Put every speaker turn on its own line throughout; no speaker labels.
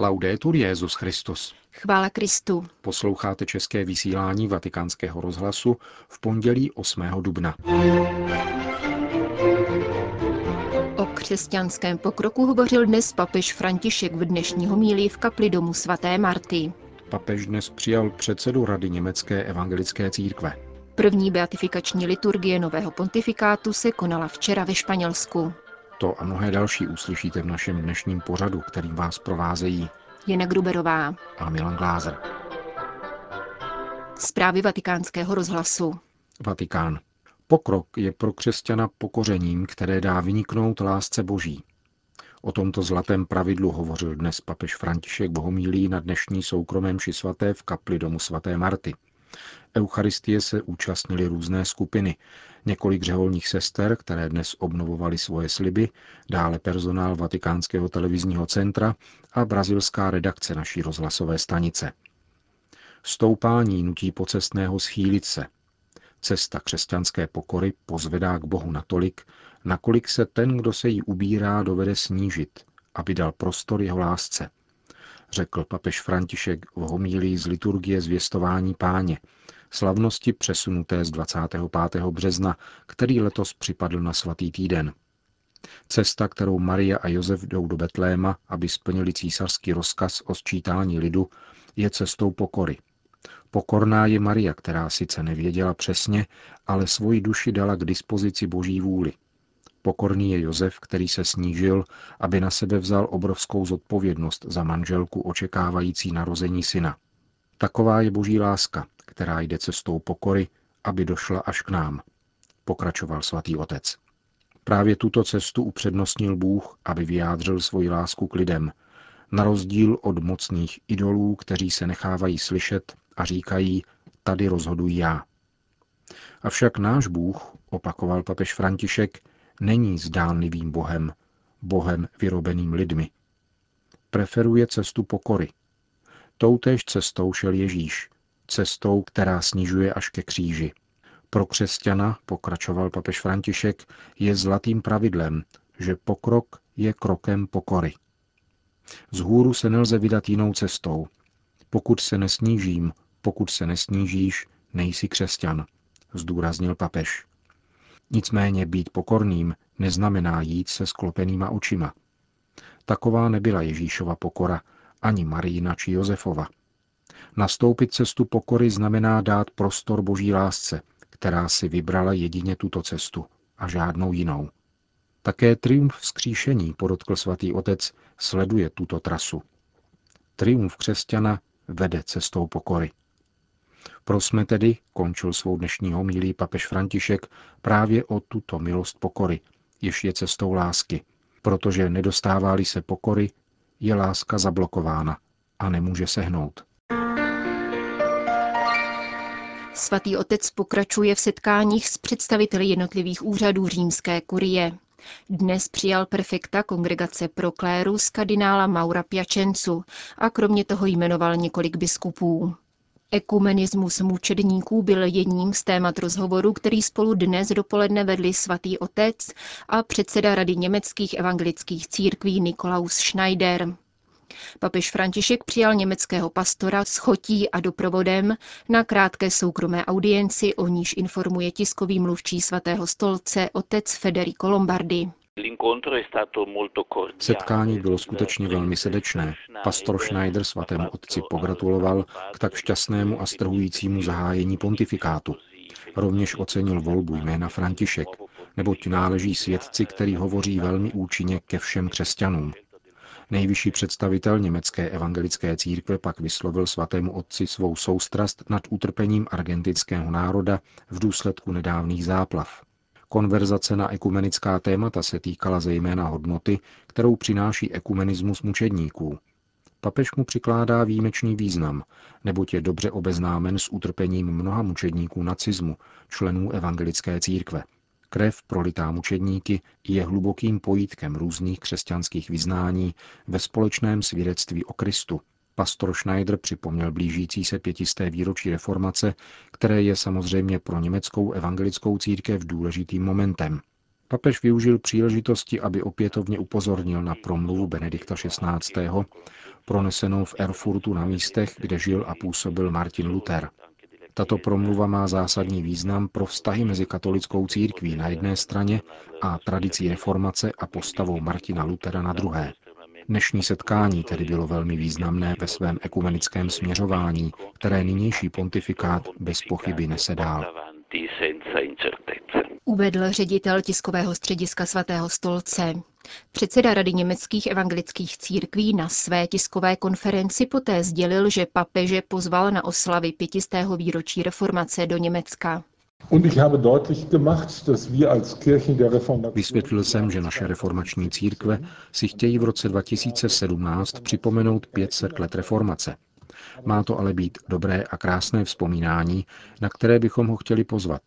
Laudetur Jezus Christus.
Chvála Kristu.
Posloucháte české vysílání Vatikánského rozhlasu v pondělí 8. dubna.
O křesťanském pokroku hovořil dnes papež František v dnešní homílii v kapli domu svaté Marty.
Papež dnes přijal předsedu Rady Německé evangelické církve.
První beatifikační liturgie nového pontifikátu se konala včera ve Španělsku.
To a mnohé další uslyšíte v našem dnešním pořadu, kterým vás provázejí
Jena Gruberová
a Milan Glázer.
Zprávy vatikánského rozhlasu.
Vatikán. Pokrok je pro křesťana pokořením, které dá vyniknout lásce boží. O tomto zlatém pravidlu hovořil dnes papež František Bohomílí na dnešní soukromém ši svaté v kapli domu svaté Marty. Eucharistie se účastnili různé skupiny, několik řeholních sester, které dnes obnovovaly svoje sliby, dále personál Vatikánského televizního centra a brazilská redakce naší rozhlasové stanice. Stoupání nutí pocestného schýlit se. Cesta křesťanské pokory pozvedá k Bohu natolik, nakolik se ten, kdo se jí ubírá, dovede snížit, aby dal prostor jeho lásce, řekl papež František v homílii z liturgie zvěstování páně, slavnosti přesunuté z 25. března, který letos připadl na svatý týden. Cesta, kterou Maria a Josef jdou do Betléma, aby splnili císařský rozkaz o sčítání lidu, je cestou pokory. Pokorná je Maria, která sice nevěděla přesně, ale svoji duši dala k dispozici boží vůli. Pokorný je Josef, který se snížil, aby na sebe vzal obrovskou zodpovědnost za manželku očekávající narození syna. Taková je boží láska, která jde cestou pokory, aby došla až k nám, pokračoval svatý otec. Právě tuto cestu upřednostnil Bůh, aby vyjádřil svoji lásku k lidem, na rozdíl od mocných idolů, kteří se nechávají slyšet a říkají, tady rozhoduji já. Avšak náš Bůh, opakoval papež František, není zdánlivým Bohem, Bohem vyrobeným lidmi. Preferuje cestu pokory. Toutéž cestou šel Ježíš, cestou, která snižuje až ke kříži. Pro křesťana, pokračoval papež František, je zlatým pravidlem, že pokrok je krokem pokory. Z hůru se nelze vydat jinou cestou. Pokud se nesnížím, pokud se nesnížíš, nejsi křesťan, zdůraznil papež. Nicméně být pokorným neznamená jít se sklopenýma očima. Taková nebyla Ježíšova pokora, ani Marína či Josefova. Nastoupit cestu pokory znamená dát prostor boží lásce, která si vybrala jedině tuto cestu a žádnou jinou. Také triumf vzkříšení, podotkl svatý otec, sleduje tuto trasu. Triumf křesťana vede cestou pokory. Prosme tedy, končil svou dnešní homilí papež František, právě o tuto milost pokory, jež je cestou lásky, protože nedostává-li se pokory, je láska zablokována a nemůže se hnout.
Svatý otec pokračuje v setkáních s představiteli jednotlivých úřadů římské kurie. Dnes přijal prefekta kongregace pro klérus kardinála Maura Piacenzu a kromě toho jmenoval několik biskupů. Ekumenismus mučedníků byl jedním z témat rozhovoru, který spolu dnes dopoledne vedli svatý otec a předseda Rady německých evangelických církví Nikolaus Schneider. Papež František přijal německého pastora s chotí a doprovodem na krátké soukromé audienci, o níž informuje tiskový mluvčí svatého stolce otec Federico Lombardi.
Setkání bylo skutečně velmi srdečné. Pastor Schneider svatému otci pogratuloval k tak šťastnému a strhujícímu zahájení pontifikátu. Rovněž ocenil volbu jména František, neboť náleží svědci, který hovoří velmi účinně ke všem křesťanům. Nejvyšší představitel německé evangelické církve pak vyslovil svatému otci svou soustrast nad utrpením argentinského národa v důsledku nedávných záplav. Konverzace na ekumenická témata se týkala zejména hodnoty, kterou přináší ekumenismus mučedníků. Papež mu přikládá výjimečný význam, neboť je dobře obeznámen s utrpením mnoha mučedníků nacismu, členů evangelické církve. Krev prolitá mučedníky je hlubokým pojítkem různých křesťanských vyznání ve společném svědectví o Kristu. Pastor Schneider připomněl blížící se pětisté výročí reformace, které je samozřejmě pro německou evangelickou církev důležitým momentem. Papež využil příležitosti, aby opětovně upozornil na promluvu Benedikta XVI. pronesenou v Erfurtu na místech, kde žil a působil Martin Luther. Tato promluva má zásadní význam pro vztahy mezi katolickou církví na jedné straně a tradicí reformace a postavou Martina Lutera na druhé. Dnešní setkání tedy bylo velmi významné ve svém ekumenickém směřování, které nynější pontifikát bez pochyby nese dál.
Uvedl ředitel tiskového střediska svatého stolce. Předseda Rady německých evangelických církví na své tiskové konferenci poté sdělil, že papeže pozval na oslavy pětistého výročí reformace do Německa.
Vysvětlil jsem, že naše reformační církve si chtějí v roce 2017 připomenout 500 let reformace. Má to ale být dobré a krásné vzpomínání, na které bychom ho chtěli pozvat.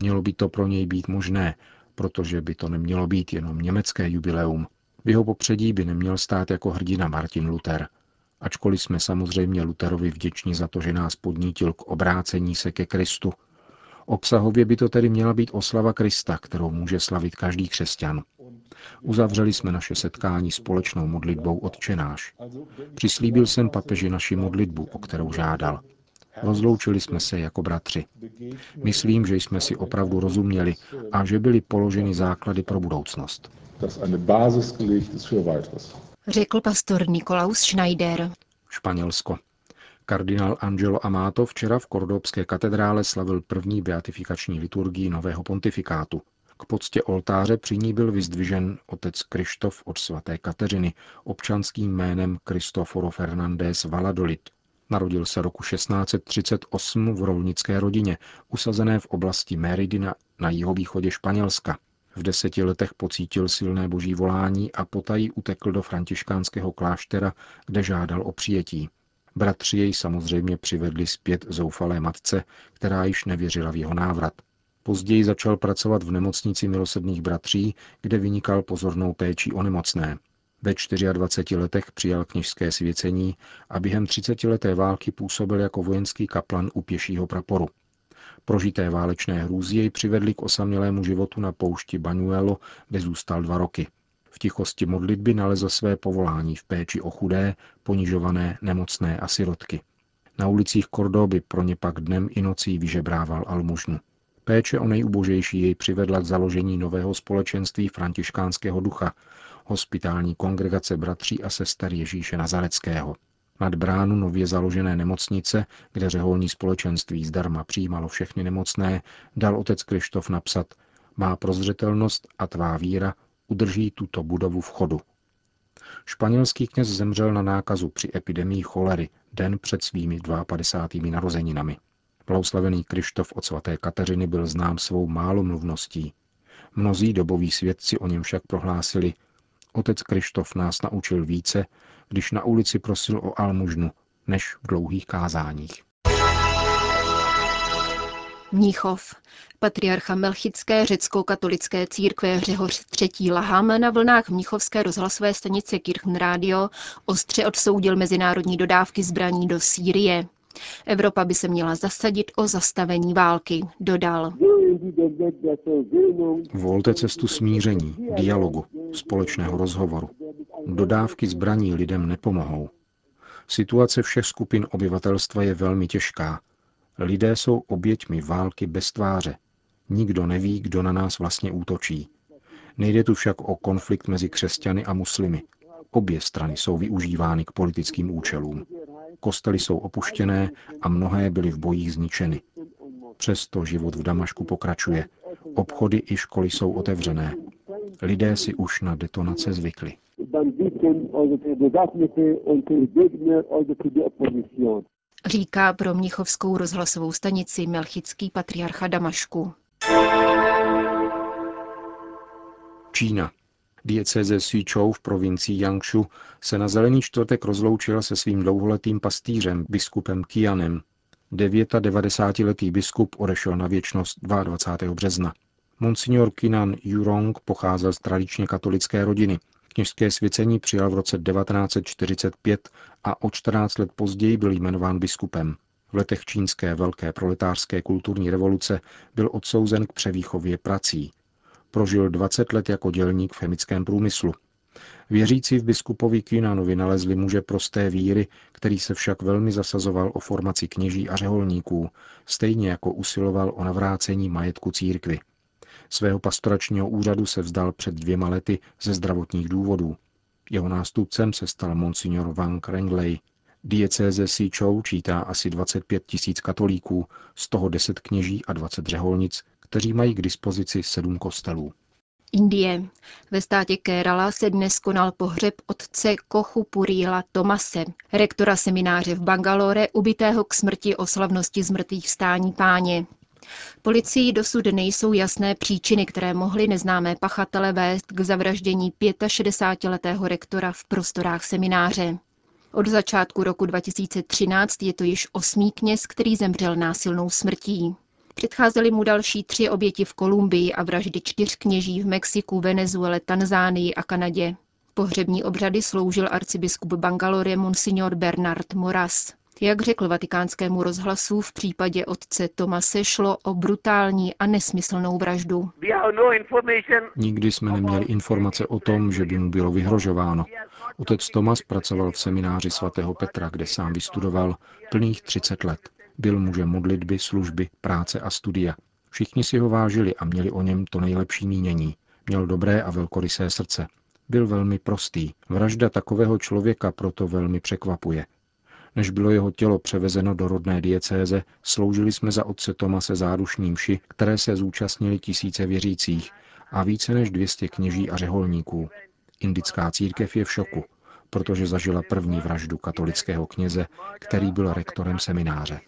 Mělo by to pro něj být možné, protože by to nemělo být jenom německé jubileum. V jeho popředí by neměl stát jako hrdina Martin Luther. Ačkoliv jsme samozřejmě Lutherovi vděční za to, že nás podnítil k obrácení se ke Kristu. Obsahově by to tedy měla být oslava Krista, kterou může slavit každý křesťan. Uzavřeli jsme naše setkání společnou modlitbou odčenáš. Přislíbil jsem papeži naši modlitbu, o kterou žádal. Rozloučili jsme se jako bratři. Myslím, že jsme si opravdu rozuměli a že byly položeny základy pro budoucnost.
Řekl pastor Nikolaus Schneider.
Španělsko. Kardinál Angelo Amato včera v Kordobské katedrále slavil první beatifikační liturgii nového pontifikátu. K poctě oltáře při ní byl vyzdvižen otec Krištof od svaté Kateřiny občanským jménem Cristoforo Fernández Valladolid. Narodil se roku 1638 v rolnické rodině, usazené v oblasti Meridina na jihovýchodě Španělska. V deseti letech pocítil silné boží volání a potají utekl do františkánského kláštera, kde žádal o přijetí. Bratři jej samozřejmě přivedli zpět zoufalé matce, která již nevěřila v jeho návrat. Později začal pracovat v nemocnici milosedných bratří, kde vynikal pozornou péčí o nemocné. Ve 24 letech přijal kněžské svěcení a během 30 leté války působil jako vojenský kaplan u pěšího praporu. Prožité válečné hrůzy jej přivedly k osamělému životu na poušti Banuelo, kde zůstal dva roky. V tichosti modlitby nalezl své povolání v péči o chudé, ponižované, nemocné a sirotky. Na ulicích Kordoby pro ně pak dnem i nocí vyžebrával almužnu. Péče o nejubožejší jej přivedla k založení nového společenství františkánského ducha, hospitální kongregace bratří a sester Ježíše Nazareckého. Nad bránu nově založené nemocnice, kde řeholní společenství zdarma přijímalo všechny nemocné, dal otec Krištof napsat Má prozřetelnost a tvá víra udrží tuto budovu v chodu. Španělský kněz zemřel na nákazu při epidemii cholery den před svými 52. narozeninami. Blahoslavený Krištof od svaté Kateřiny byl znám svou málomluvností. Mnozí doboví svědci o něm však prohlásili, otec Krištof nás naučil více, když na ulici prosil o almužnu, než v dlouhých kázáních.
Mníchov. Patriarcha Melchické řecko-katolické církve Řehoř III. Laham na vlnách Mnichovské rozhlasové stanice Kirchenradio ostře odsoudil mezinárodní dodávky zbraní do Sýrie. Evropa by se měla zasadit o zastavení války, dodal.
Volte cestu smíření, dialogu, společného rozhovoru. Dodávky zbraní lidem nepomohou. Situace všech skupin obyvatelstva je velmi těžká. Lidé jsou oběťmi války bez tváře. Nikdo neví, kdo na nás vlastně útočí. Nejde tu však o konflikt mezi křesťany a muslimy. Obě strany jsou využívány k politickým účelům. Kostely jsou opuštěné a mnohé byly v bojích zničeny. Přesto život v Damašku pokračuje. Obchody i školy jsou otevřené. Lidé si už na detonace zvykli.
Říká pro Mnichovskou rozhlasovou stanici Melchický patriarcha Damašku.
Čína. Dieceze Suichou v provincii Yangshu se na zelený čtvrtek rozloučila se svým dlouholetým pastýřem, biskupem Kianem. 99-letý biskup odešel na věčnost 22. března. Monsignor Kinan Yurong pocházel z tradičně katolické rodiny. Kněžské svěcení přijal v roce 1945 a o 14 let později byl jmenován biskupem. V letech čínské velké proletářské kulturní revoluce byl odsouzen k převýchově prací. Prožil 20 let jako dělník v chemickém průmyslu. Věřící v biskupovi Kínanovi nalezli muže prosté víry, který se však velmi zasazoval o formaci kněží a řeholníků, stejně jako usiloval o navrácení majetku církvy. Svého pastoračního úřadu se vzdal před dvěma lety ze zdravotních důvodů. Jeho nástupcem se stal monsignor Van Krengley. Diecéze Sičou čítá asi 25 tisíc katolíků, z toho 10 kněží a 20 řeholnic, kteří mají k dispozici sedm kostelů.
Indie. Ve státě Kerala se dnes konal pohřeb otce Kochu Purila Tomase, rektora semináře v Bangalore, ubitého k smrti o slavnosti zmrtvých vstání páně. Policii dosud nejsou jasné příčiny, které mohly neznámé pachatele vést k zavraždění 65-letého rektora v prostorách semináře. Od začátku roku 2013 je to již osmý kněz, který zemřel násilnou smrtí. Předcházely mu další tři oběti v Kolumbii a vraždy čtyř kněží v Mexiku, Venezuele, Tanzánii a Kanadě. Pohřební obřady sloužil arcibiskup Bangalore Monsignor Bernard Moras. Jak řekl vatikánskému rozhlasu, v případě otce Tomase šlo o brutální a nesmyslnou vraždu.
No Nikdy jsme neměli informace o tom, že by mu bylo vyhrožováno. Otec Tomas pracoval v semináři svatého Petra, kde sám vystudoval plných 30 let. Byl mužem modlitby, služby, práce a studia. Všichni si ho vážili a měli o něm to nejlepší mínění. Měl dobré a velkorysé srdce. Byl velmi prostý. Vražda takového člověka proto velmi překvapuje. Než bylo jeho tělo převezeno do rodné diecéze, sloužili jsme za otce Tomase zárušní mši, které se zúčastnili tisíce věřících a více než 200 kněží a řeholníků. Indická církev je v šoku, protože zažila první vraždu katolického kněze, který byl rektorem semináře.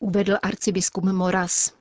Uvedl arcibiskup Moras.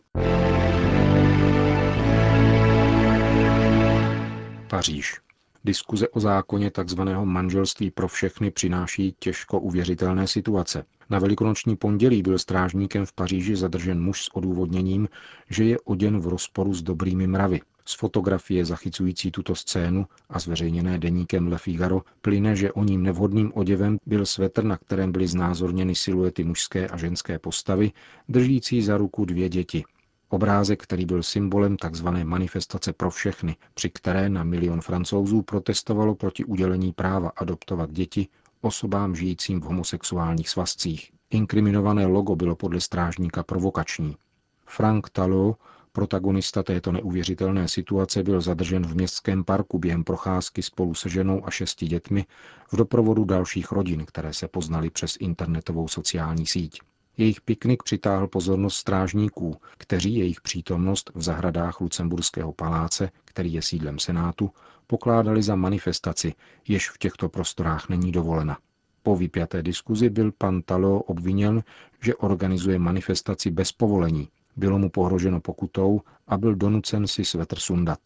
Paříž. Diskuze o zákoně tzv. manželství pro všechny přináší těžko uvěřitelné situace. Na velikonoční pondělí byl strážníkem v Paříži zadržen muž s odůvodněním, že je oděn v rozporu s dobrými mravy. Z fotografie zachycující tuto scénu a zveřejněné deníkem Le Figaro plyne, že o ním nevhodným oděvem byl svetr, na kterém byly znázorněny siluety mužské a ženské postavy, držící za ruku dvě děti. Obrázek, který byl symbolem tzv. manifestace pro všechny, při které na milion francouzů protestovalo proti udělení práva adoptovat děti osobám žijícím v homosexuálních svazcích. Inkriminované logo bylo podle strážníka provokační. Frank Talot, protagonista této neuvěřitelné situace, byl zadržen v městském parku během procházky spolu se ženou a šesti dětmi v doprovodu dalších rodin, které se poznali přes internetovou sociální síť. Jejich piknik přitáhl pozornost strážníků, kteří jejich přítomnost v zahradách Lucemburského paláce, který je sídlem Senátu, pokládali za manifestaci, jež v těchto prostorách není dovolena. Po vypjaté diskuzi byl pan Talo obviněn, že organizuje manifestaci bez povolení. Bylo mu pohroženo pokutou a byl donucen si svetr sundat.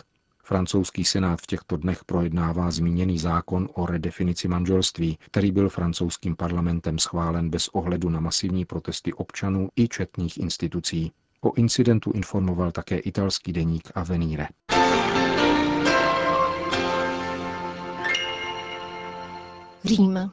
Francouzský senát v těchto dnech projednává zmíněný zákon o redefinici manželství, který byl francouzským parlamentem schválen bez ohledu na masivní protesty občanů i četných institucí. O incidentu informoval také italský deník Avenire.
Řím.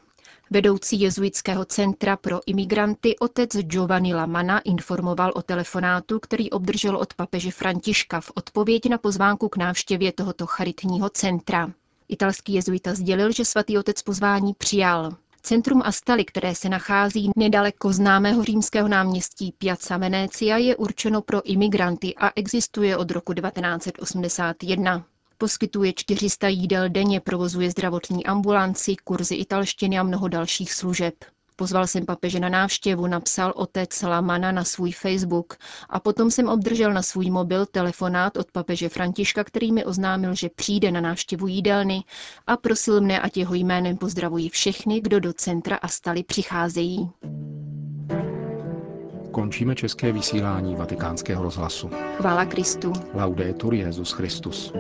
Vedoucí jezuitského centra pro imigranty otec Giovanni Lamana informoval o telefonátu, který obdržel od papeže Františka v odpověď na pozvánku k návštěvě tohoto charitního centra. Italský jezuita sdělil, že svatý otec pozvání přijal. Centrum Astali, které se nachází nedaleko známého římského náměstí Piazza Venezia, je určeno pro imigranty a existuje od roku 1981. Poskytuje 400 jídel denně, provozuje zdravotní ambulanci, kurzy italštiny a mnoho dalších služeb. Pozval jsem papeže na návštěvu, napsal otec Lamana na svůj Facebook a potom jsem obdržel na svůj mobil telefonát od papeže Františka, který mi oznámil, že přijde na návštěvu jídelny a prosil mne, ať jeho jménem pozdravují všechny, kdo do centra a stali přicházejí.
Končíme české vysílání vatikánského rozhlasu.
Chvála Kristu.
Laudetur Jezus Christus.